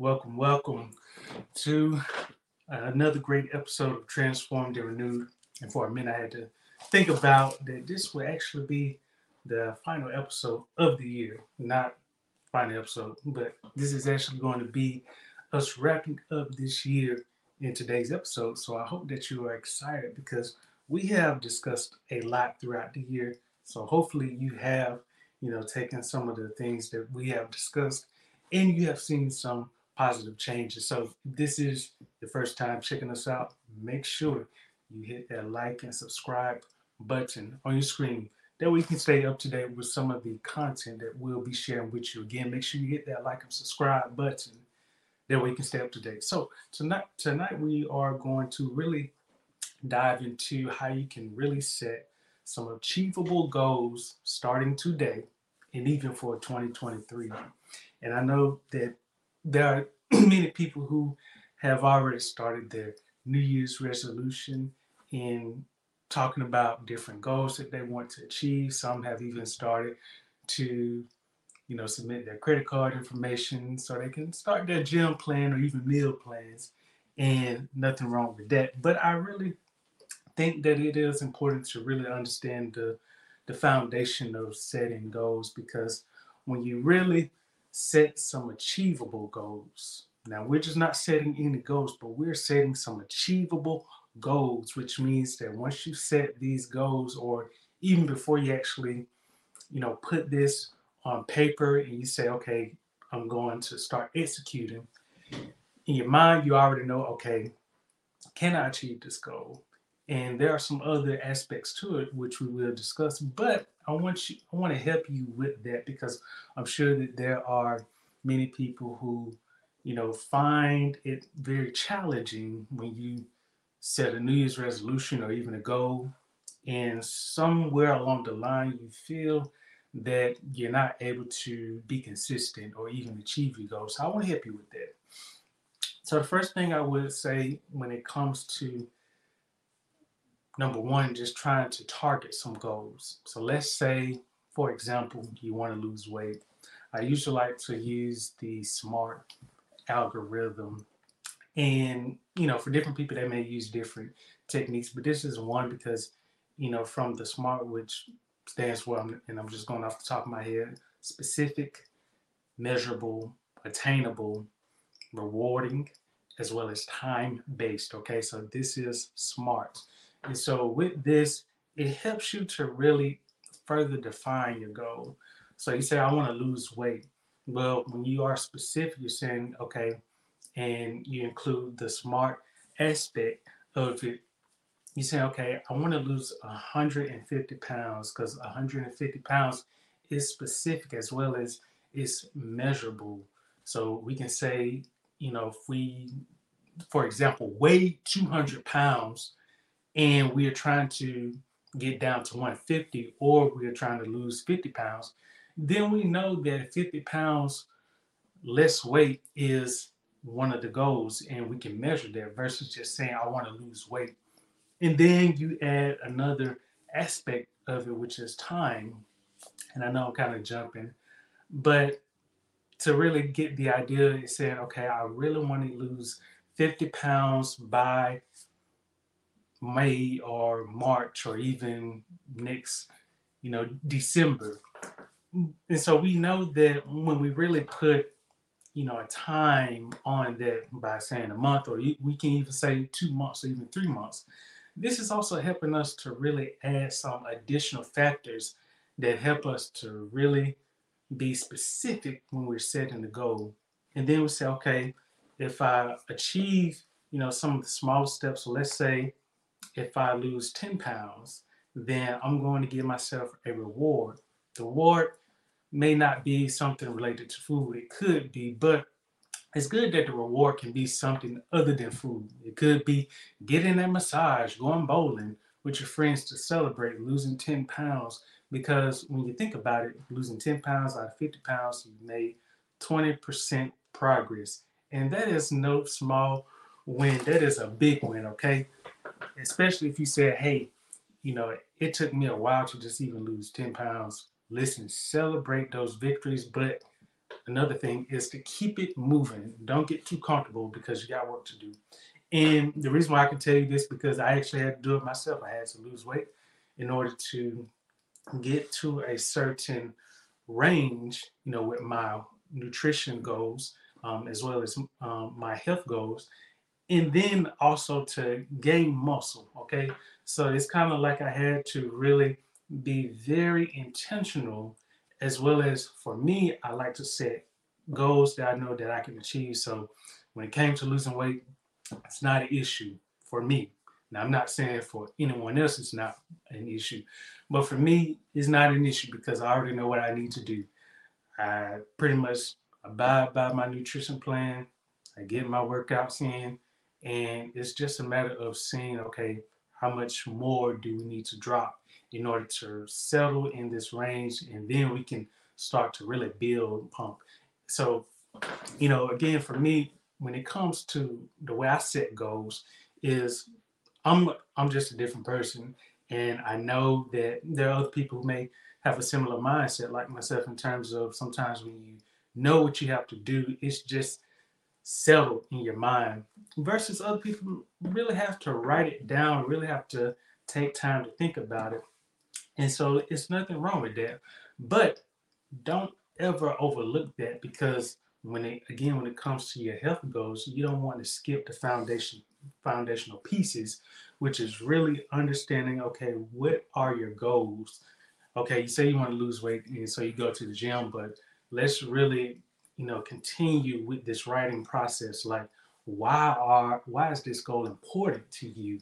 Welcome, welcome to another great episode of Transformed and Renewed. And for a minute, I had to think about that this will actually be the final episode of the year, not final episode, but this is actually going to be us wrapping up this year in today's episode. So I hope that you are excited because we have discussed a lot throughout the year. So hopefully you have, you know, taken some of the things that we have discussed and you have seen some positive changes. So this is the first time checking us out. Make sure you hit that like and subscribe button on your screen. That way you can stay up to date with some of the content that we'll be sharing with you. Again, make sure you hit that like and subscribe button. That way you can stay up to date. So tonight, tonight we are going to really dive into how you can really set some achievable goals starting today and even for 2023. And I know that there are many people who have already started their New Year's resolution in talking about different goals that they want to achieve. Some have even started to, you know, submit their credit card information so they can start their gym plan or even meal plans. And nothing wrong with that. But I really think that it is important to really understand the the foundation of setting goals because when you really set some achievable goals. Now, we're just not setting any goals, but we're setting some achievable goals, which means that once you set these goals, or even before you actually, you know, put this on paper and you say, okay, I'm going to start executing, in your mind, you already know, okay, can I achieve this goal? And there are some other aspects to it which we will discuss. But I want you, I want to help you with that because I'm sure that there are many people who, you know, find it very challenging when you set a New Year's resolution or even a goal, and somewhere along the line you feel that you're not able to be consistent or even achieve your goals. So I want to help you with that. So the first thing I would say when it comes to number one, just trying to target some goals. So let's say, for example, you want to lose weight. I usually like to use the SMART algorithm. And, you know, for different people, they may use different techniques, but this is one because, you know, from the SMART, which stands for, and I'm just going off the top of my head, specific, measurable, attainable, rewarding, as well as time based. Okay, so this is SMART. And so with this, it helps you to really further define your goal. So you say, I want to lose weight. Well, when you are specific, you're saying, okay, and you include the smart aspect of it. You say, okay, I want to lose 150 pounds because 150 pounds is specific as well as it's measurable. So we can say, you know, if we, for example, weigh 200 pounds, and we are trying to get down to 150 or we are trying to lose 50 pounds, then we know that 50 pounds less weight is one of the goals and we can measure that versus just saying I want to lose weight. And then you add another aspect of it, which is time. And I know I'm kind of jumping, but to really get the idea, is saying, okay, I really want to lose 50 pounds by May or March or even next, you know, December. And so we know that when we really put, you know, a time on that by saying a month, or we can even say two months or even three months, this is also helping us to really add some additional factors that help us to really be specific when we're setting the goal. And then we say, okay, if I achieve, you know, some of the small steps, so let's say if I lose 10 pounds, then I'm going to give myself a reward. The reward may not be something related to food, it could be, but it's good that the reward can be something other than food. It could be getting a massage, going bowling with your friends to celebrate losing 10 pounds. Because when you think about it, losing 10 pounds out of 50 pounds, you made 20% progress. And that is no small win. That is a big win, okay? Especially if you said, hey, you know, it took me a while to just even lose 10 pounds. Listen, celebrate those victories, but another thing is to keep it moving. Don't get too comfortable because you got work to do. And the reason why I can tell you this because I actually had to do it myself. I had to lose weight in order to get to a certain range, you know, with my nutrition goals um, as well as um, my health goals, and then also to gain muscle. Okay, so it's kind of like I had to really be very intentional, as well as for me, I like to set goals that I know that I can achieve. So when it came to losing weight, it's not an issue for me. Now, I'm not saying for anyone else it's not an issue, but for me, it's not an issue because I already know what I need to do. I pretty much abide by my nutrition plan. I get my workouts in, and it's just a matter of seeing, okay, how much more do we need to drop in order to settle in this range, and then we can start to really build pump. So, you know, again, for me, when it comes to the way I set goals, is I'm I'm just a different person, and I know that there are other people who may have a similar mindset like myself in terms of sometimes when you know what you have to do, it's just settled in your mind. Versus other people really have to write it down, really have to take time to think about it. And so it's nothing wrong with that. But don't ever overlook that because when it again when it comes to your health goals, you don't want to skip the foundation foundational pieces, which is really understanding okay, what are your goals? Okay, you say you want to lose weight, and so you go to the gym, but let's really, you know, continue with this writing process. Like, why are why is this goal important to you?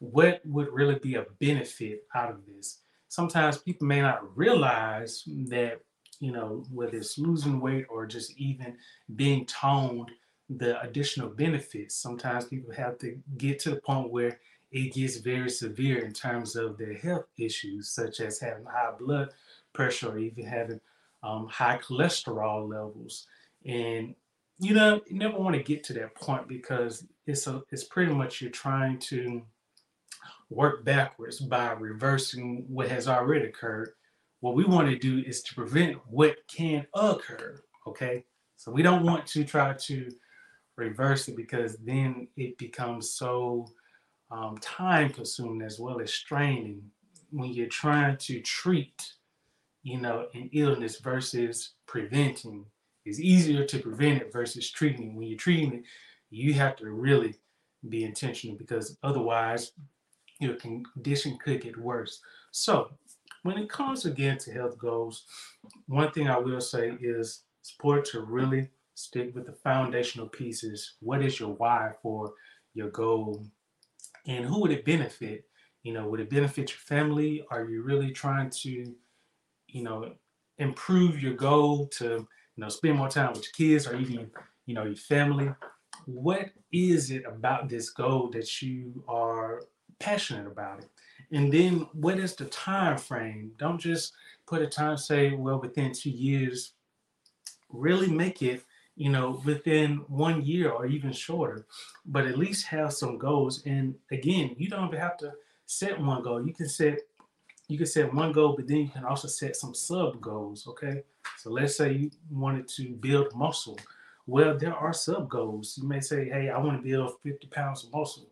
What would really be a benefit out of this? Sometimes people may not realize that you know, whether it's losing weight or just even being toned, the additional benefits. Sometimes people have to get to the point where it gets very severe in terms of their health issues, such as having high blood pressure or even having um, high cholesterol levels. And you know, you never want to get to that point because it's a it's pretty much you're trying to work backwards by reversing what has already occurred what we want to do is to prevent what can occur. Okay. So we don't want to try to reverse it because then it becomes so um, time consuming as well as straining when you're trying to treat, you know, an illness versus preventing. It's easier to prevent it versus treating. When you're treating it, you have to really be intentional because otherwise your condition could get worse. So when it comes again to health goals, one thing I will say is support to really stick with the foundational pieces. What is your why for your goal? And who would it benefit? You know, would it benefit your family? Are you really trying to, you know, improve your goal to, you know, spend more time with your kids or even, you know, your family? What is it about this goal that you are passionate about it? And then what is the time frame? Don't just put a time say, well, within two years. Really make it, you know, within one year or even shorter, but at least have some goals. And again, you don't even have to set one goal. You can set you can set one goal, but then you can also set some sub goals. Okay. So let's say you wanted to build muscle. Well, there are sub goals. You may say, hey, I want to build 50 pounds of muscle.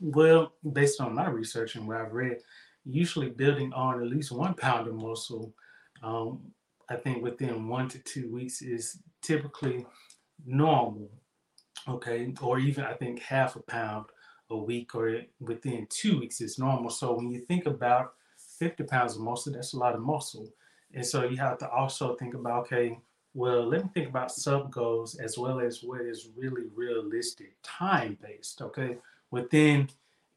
Well, based on my research and what I've read, usually building on at least one pound of muscle, um, I think within one to two weeks is typically normal. Okay, or even I think half a pound a week or within two weeks is normal. So when you think about 50 pounds of muscle, that's a lot of muscle. And so you have to also think about, okay, well, let me think about sub goals as well as what is really realistic, time based. Okay within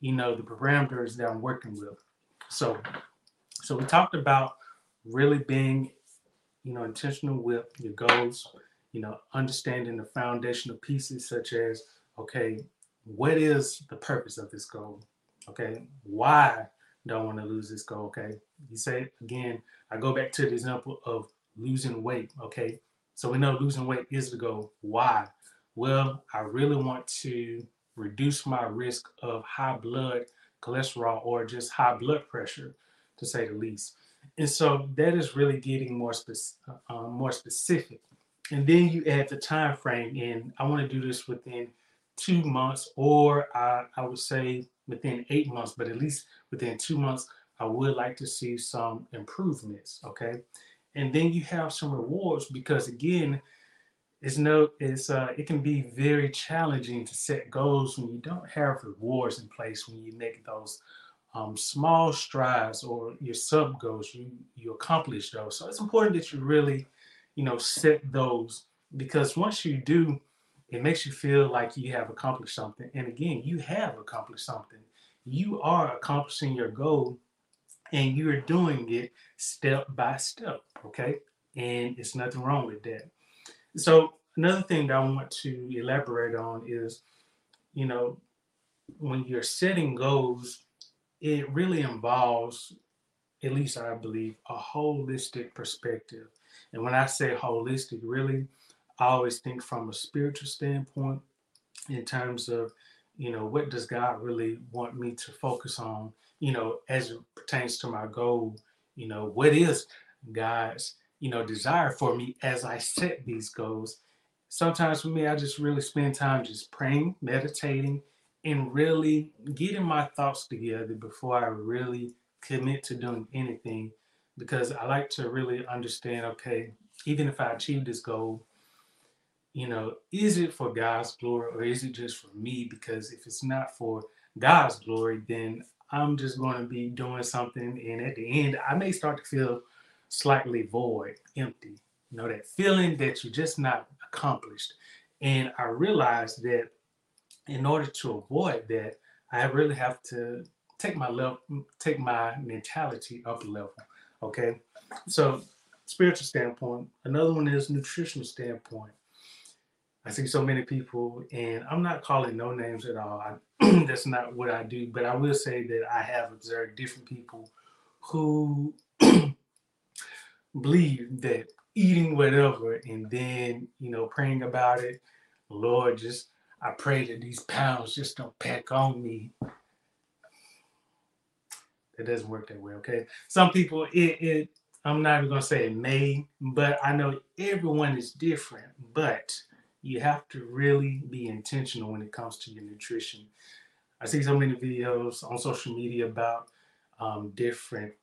you know the parameters that I'm working with. So so we talked about really being you know intentional with your goals, you know, understanding the foundational pieces such as okay, what is the purpose of this goal? Okay, why do I want to lose this goal? Okay, you say again, I go back to the example of losing weight. Okay, so we know losing weight is the goal. Why? Well, I really want to reduce my risk of high blood cholesterol or just high blood pressure, to say the least. And so that is really getting more, spe- uh, more specific. and then you add the time frame in. I want to do this within two months, or I, I would say within eight months, but at least within two months, I would like to see some improvements. Okay. And then you have some rewards because again, it's no it's uh it can be very challenging to set goals when you don't have rewards in place when you make those um, small strides or your sub goals you you accomplish those so it's important that you really you know set those because once you do it makes you feel like you have accomplished something. And again you have accomplished something. You are accomplishing your goal and you're doing it step by step okay? And it's nothing wrong with that. So another thing that i want to elaborate on is you know when you're setting goals it really involves at least i believe a holistic perspective. And when i say holistic really i always think from a spiritual standpoint in terms of you know what does god really want me to focus on you know as it pertains to my goal you know what is god's you know desire for me as i set these goals? Sometimes for me i just really spend time just praying meditating and really getting my thoughts together before i really commit to doing anything because i like to really understand okay even if i achieve this goal you know, is it for God's glory or is it just for me? Because if it's not for God's glory, then I'm just going to be doing something. And at the end, I may start to feel slightly void, empty. You know, that feeling that you're just not accomplished. And I realized that in order to avoid that, I really have to take my level, take my mentality up a level. Okay. So spiritual standpoint. Another one is nutritional standpoint. I see so many people, and I'm not calling no names at all. I, that's not what I do, but I will say that I have observed different people who believe that eating whatever and then, you know, praying about it, Lord, just I pray that these pounds just don't pack on me. It doesn't work that way, okay? Some people, it, it I'm not even gonna say it may, but I know everyone is different. But you have to really be intentional when it comes to your nutrition. I see so many videos on social media about um, different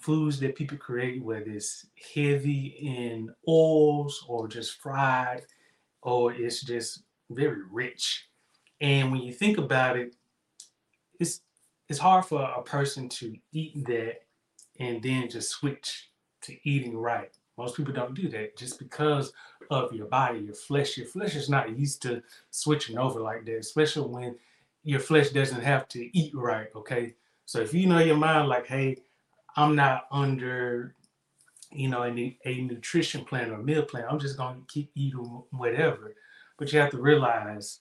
foods that people create, whether it's heavy in oils or just fried, or it's just very rich. And when you think about it, it's it's hard for a person to eat that and then just switch to eating right. Most people don't do that just because of your body, your flesh. Your flesh is not used to switching over like that, especially when your flesh doesn't have to eat right. Okay. So if you know your mind, like, hey, I'm not under, you know, a, a nutrition plan or meal plan, I'm just going to keep eating whatever. But you have to realize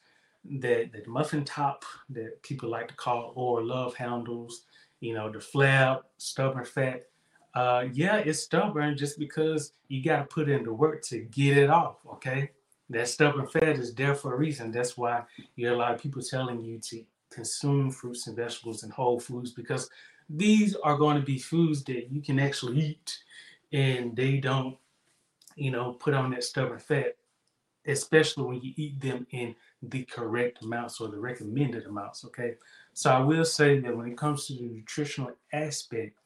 that the muffin top that people like to call or love handles, you know, the flab, stubborn fat, uh, yeah, it's stubborn just because you got to put in the work to get it off. Okay, that stubborn fat is there for a reason. That's why you have a lot of people telling you to consume fruits and vegetables and whole foods because these are going to be foods that you can actually eat, and they don't, you know, put on that stubborn fat, especially when you eat them in the correct amounts or the recommended amounts. Okay, so I will say that when it comes to the nutritional aspect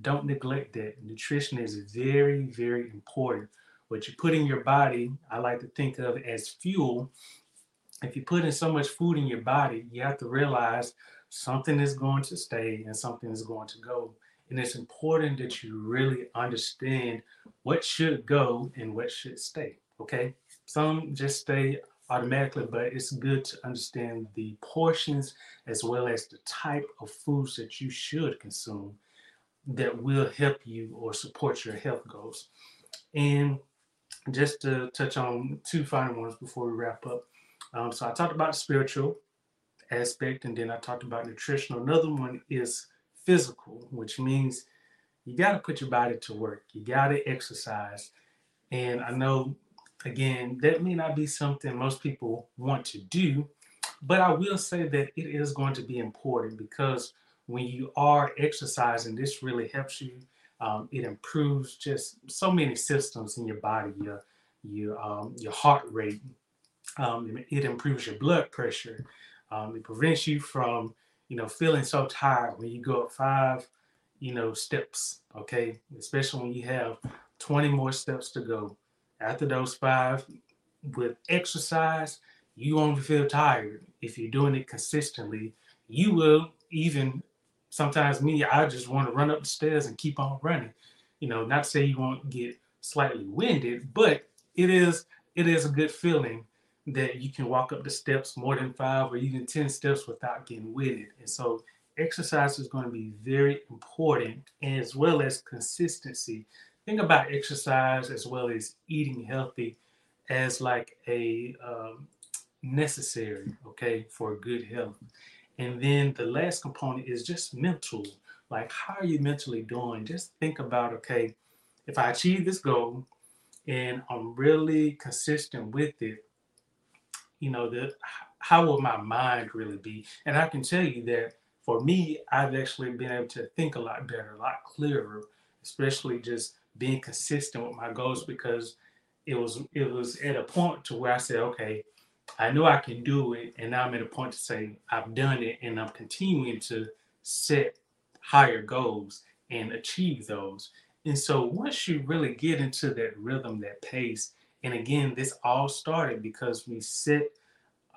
don't neglect that. Nutrition is very, very important. What you put in your body, I like to think of as fuel. If you put in so much food in your body, you have to realize something is going to stay and something is going to go. And it's important that you really understand what should go and what should stay. Okay. Some just stay automatically, but it's good to understand the portions as well as the type of foods that you should consume that will help you or support your health goals. And just to touch on two final ones before we wrap up. Um, so I talked about spiritual aspect, and then I talked about nutritional. Another one is physical, which means you got to put your body to work. You got to exercise. And I know, again, that may not be something most people want to do, but I will say that it is going to be important because when you are exercising, this really helps you. Um, it improves just so many systems in your body, your your um, your heart rate. Um, it improves your blood pressure. Um, it prevents you from you know feeling so tired when you go up five you know steps. Okay, especially when you have 20 more steps to go. After those five, with exercise, you won't feel tired if you're doing it consistently. You will even sometimes me, I just want to run up the stairs and keep on running. You know, not say you won't get slightly winded, but it is it is a good feeling that you can walk up the steps more than five or even 10 steps without getting winded. And so exercise is going to be very important as well as consistency. Think about exercise as well as eating healthy as like a um, necessary, okay, for good health. And then the last component is just mental. Like, how are you mentally doing? Just think about, okay, if I achieve this goal and I'm really consistent with it, you know, the how will my mind really be? And I can tell you that for me, I've actually been able to think a lot better, a lot clearer, especially just being consistent with my goals because it was it was at a point to where I said, okay, I know I can do it, and now I'm at a point to say I've done it, and I'm continuing to set higher goals and achieve those. And so once you really get into that rhythm, that pace, and again, this all started because we set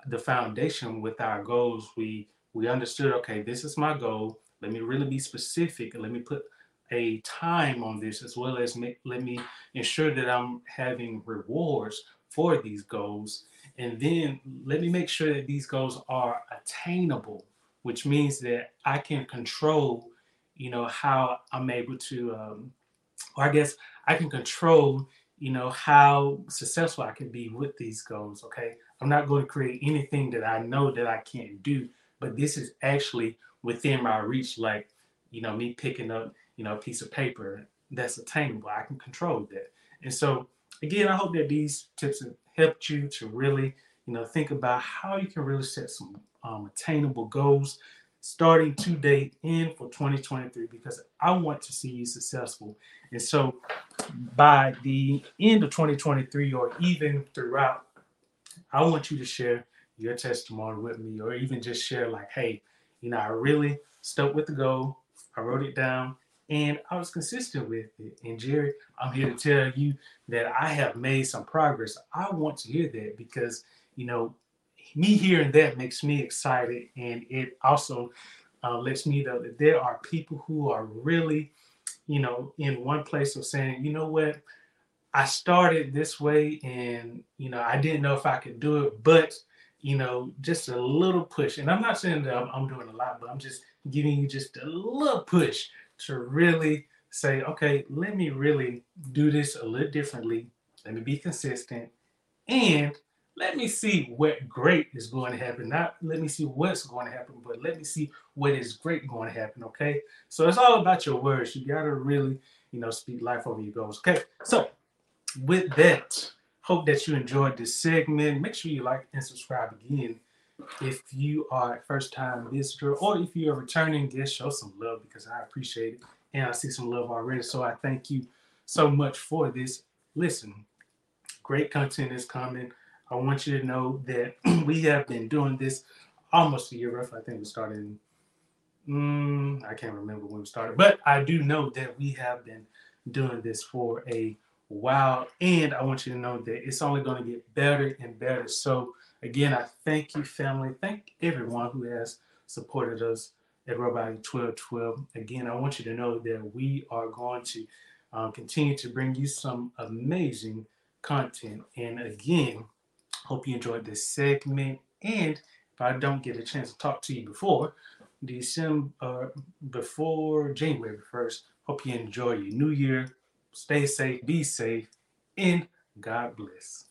the foundation with our goals. We we understood, okay, this is my goal. Let me really be specific let me put a time on this as well as make, let me ensure that I'm having rewards for these goals. And then let me make sure that these goals are attainable, which means that I can control, you know, how I'm able to, um, or I guess I can control, you know, how successful I can be with these goals. Okay. I'm not going to create anything that I know that I can't do, but this is actually within my reach, like, you know, me picking up, you know, a piece of paper that's attainable. I can control that. And so, again, I hope that these tips have helped you to really, you know, think about how you can really set some um, attainable goals starting today in for 2023 because I want to see you successful. And so by the end of 2023 or even throughout, I want you to share your testimony with me or even just share like, hey, you know, I really stuck with the goal. I wrote it down and I was consistent with it. And Jerry, I'm here to tell you that I have made some progress. I want to hear that because, you know, me hearing that makes me excited. And it also uh, lets me know that there are people who are really, you know, in one place of saying, you know what, I started this way and, you know, I didn't know if I could do it, but, you know, just a little push. And I'm not saying that I'm, I'm doing a lot, but I'm just giving you just a little push to really say, okay, let me really do this a little differently. Let me be consistent. And let me see what great is going to happen. Not let me see what's going to happen, but let me see what is great going to happen. Okay. So it's all about your words. You got to really, you know, speak life over your goals. Okay. So with that, hope that you enjoyed this segment. Make sure you like and subscribe again if you are a first time visitor or if you're a returning guest, show some love because I appreciate it. And I see some love already. So I thank you so much for this. Listen, great content is coming. I want you to know that we have been doing this almost a year roughly. I think we started mm, I can't remember when we started, but I do know that we have been doing this for a while. And I want you to know that it's only going to get better and better. So Again, I thank you, family. Thank everyone who has supported us at Robot 1212. Again, I want you to know that we are going to um, continue to bring you some amazing content. And again, hope you enjoyed this segment. And if I don't get a chance to talk to you before December, uh, before January 1st, hope you enjoy your new year. Stay safe, be safe, and God bless.